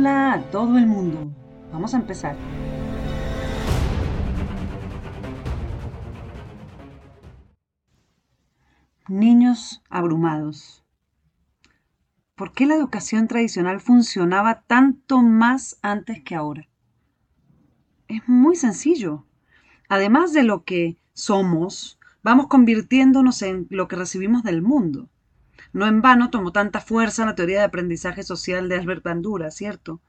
Hola a todo el mundo. Vamos a empezar. Niños abrumados. ¿Por qué la educación tradicional funcionaba tanto más antes que ahora? Es muy sencillo. Además de lo que somos, vamos convirtiéndonos en lo que recibimos del mundo. No en vano tomó tanta fuerza la teoría de aprendizaje social de Albert Bandura, ¿cierto?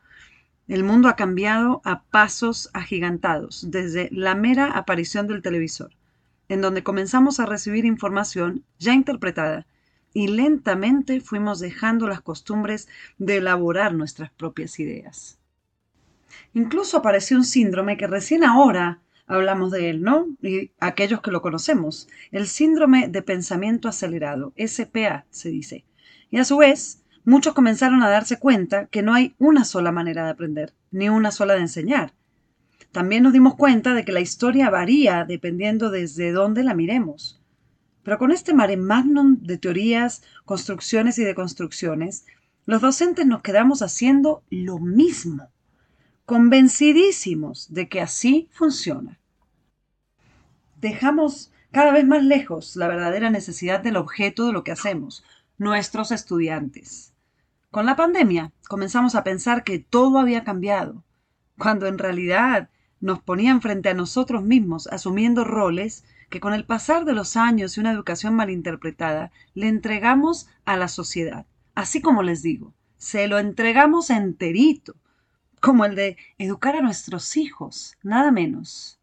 El mundo ha cambiado a pasos agigantados desde la mera aparición del televisor, en donde comenzamos a recibir información ya interpretada y lentamente fuimos dejando las costumbres de elaborar nuestras propias ideas. Incluso apareció un síndrome que recién ahora hablamos de él, ¿no? Y aquellos que lo conocemos, el síndrome de pensamiento acelerado, SPA se dice. Y a su vez, muchos comenzaron a darse cuenta que no hay una sola manera de aprender, ni una sola de enseñar. También nos dimos cuenta de que la historia varía dependiendo desde dónde la miremos. Pero con este mare magnum de teorías, construcciones y deconstrucciones, los docentes nos quedamos haciendo lo mismo, convencidísimos de que así funciona dejamos cada vez más lejos la verdadera necesidad del objeto de lo que hacemos, nuestros estudiantes. Con la pandemia comenzamos a pensar que todo había cambiado, cuando en realidad nos ponían frente a nosotros mismos asumiendo roles que con el pasar de los años y una educación malinterpretada le entregamos a la sociedad. Así como les digo, se lo entregamos enterito, como el de educar a nuestros hijos, nada menos.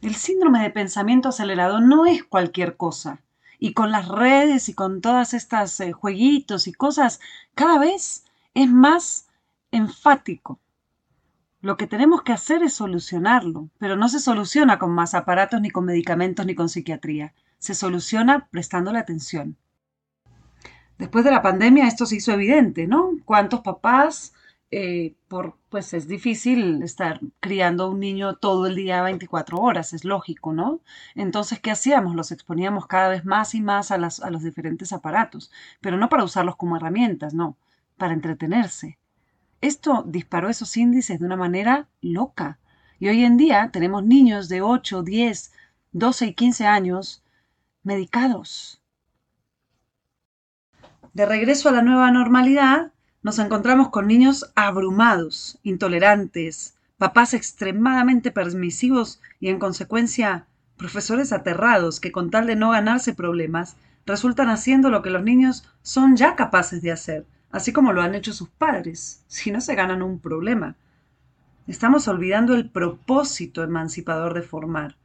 El síndrome de pensamiento acelerado no es cualquier cosa. Y con las redes y con todas estas eh, jueguitos y cosas, cada vez es más enfático. Lo que tenemos que hacer es solucionarlo, pero no se soluciona con más aparatos, ni con medicamentos, ni con psiquiatría. Se soluciona prestándole atención. Después de la pandemia esto se hizo evidente, ¿no? ¿Cuántos papás eh, por, pues es difícil estar criando a un niño todo el día 24 horas, es lógico, ¿no? Entonces, ¿qué hacíamos? Los exponíamos cada vez más y más a, a los diferentes aparatos, pero no para usarlos como herramientas, no, para entretenerse. Esto disparó esos índices de una manera loca. Y hoy en día tenemos niños de 8, 10, 12 y 15 años medicados. De regreso a la nueva normalidad, nos encontramos con niños abrumados, intolerantes, papás extremadamente permisivos y en consecuencia profesores aterrados que con tal de no ganarse problemas resultan haciendo lo que los niños son ya capaces de hacer, así como lo han hecho sus padres, si no se ganan un problema. Estamos olvidando el propósito emancipador de formar.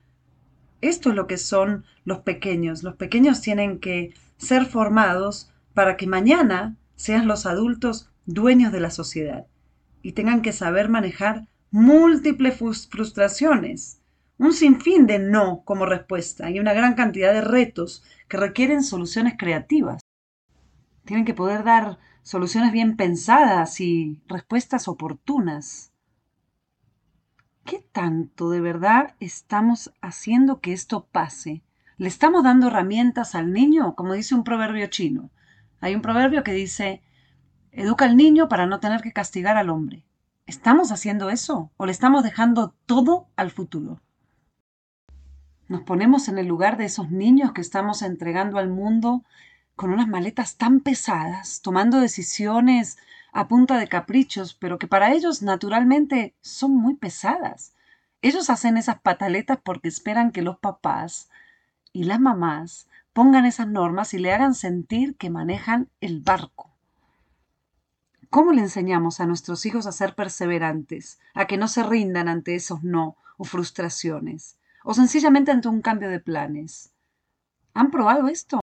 Esto es lo que son los pequeños. Los pequeños tienen que ser formados para que mañana sean los adultos dueños de la sociedad y tengan que saber manejar múltiples frustraciones, un sinfín de no como respuesta y una gran cantidad de retos que requieren soluciones creativas. Tienen que poder dar soluciones bien pensadas y respuestas oportunas. ¿Qué tanto de verdad estamos haciendo que esto pase? ¿Le estamos dando herramientas al niño? Como dice un proverbio chino. Hay un proverbio que dice, educa al niño para no tener que castigar al hombre. ¿Estamos haciendo eso o le estamos dejando todo al futuro? Nos ponemos en el lugar de esos niños que estamos entregando al mundo con unas maletas tan pesadas, tomando decisiones a punta de caprichos, pero que para ellos naturalmente son muy pesadas. Ellos hacen esas pataletas porque esperan que los papás y las mamás pongan esas normas y le hagan sentir que manejan el barco. ¿Cómo le enseñamos a nuestros hijos a ser perseverantes, a que no se rindan ante esos no o frustraciones, o sencillamente ante un cambio de planes? ¿Han probado esto?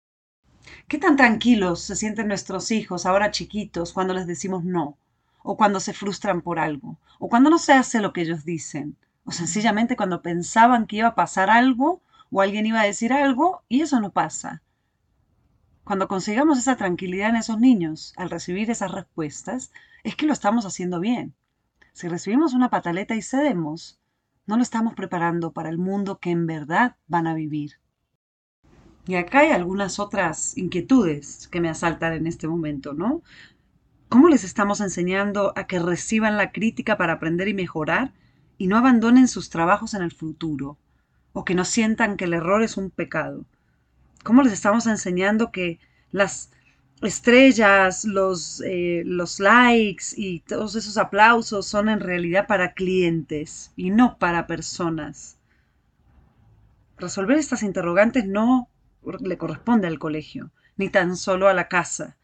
¿Qué tan tranquilos se sienten nuestros hijos ahora chiquitos cuando les decimos no? ¿O cuando se frustran por algo? ¿O cuando no se hace lo que ellos dicen? ¿O sencillamente cuando pensaban que iba a pasar algo o alguien iba a decir algo y eso no pasa. Cuando consigamos esa tranquilidad en esos niños al recibir esas respuestas, es que lo estamos haciendo bien. Si recibimos una pataleta y cedemos, no lo estamos preparando para el mundo que en verdad van a vivir. Y acá hay algunas otras inquietudes que me asaltan en este momento, ¿no? ¿Cómo les estamos enseñando a que reciban la crítica para aprender y mejorar y no abandonen sus trabajos en el futuro? O que no sientan que el error es un pecado. ¿Cómo les estamos enseñando que las estrellas, los, eh, los likes y todos esos aplausos son en realidad para clientes y no para personas? Resolver estas interrogantes no le corresponde al colegio, ni tan solo a la casa.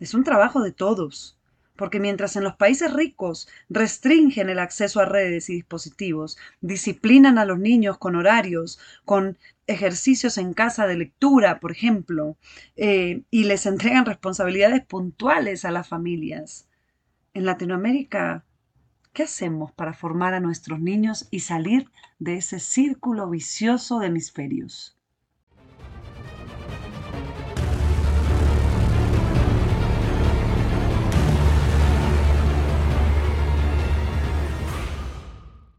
Es un trabajo de todos, porque mientras en los países ricos restringen el acceso a redes y dispositivos, disciplinan a los niños con horarios, con ejercicios en casa de lectura, por ejemplo, eh, y les entregan responsabilidades puntuales a las familias. En Latinoamérica ¿Qué hacemos para formar a nuestros niños y salir de ese círculo vicioso de hemisferios?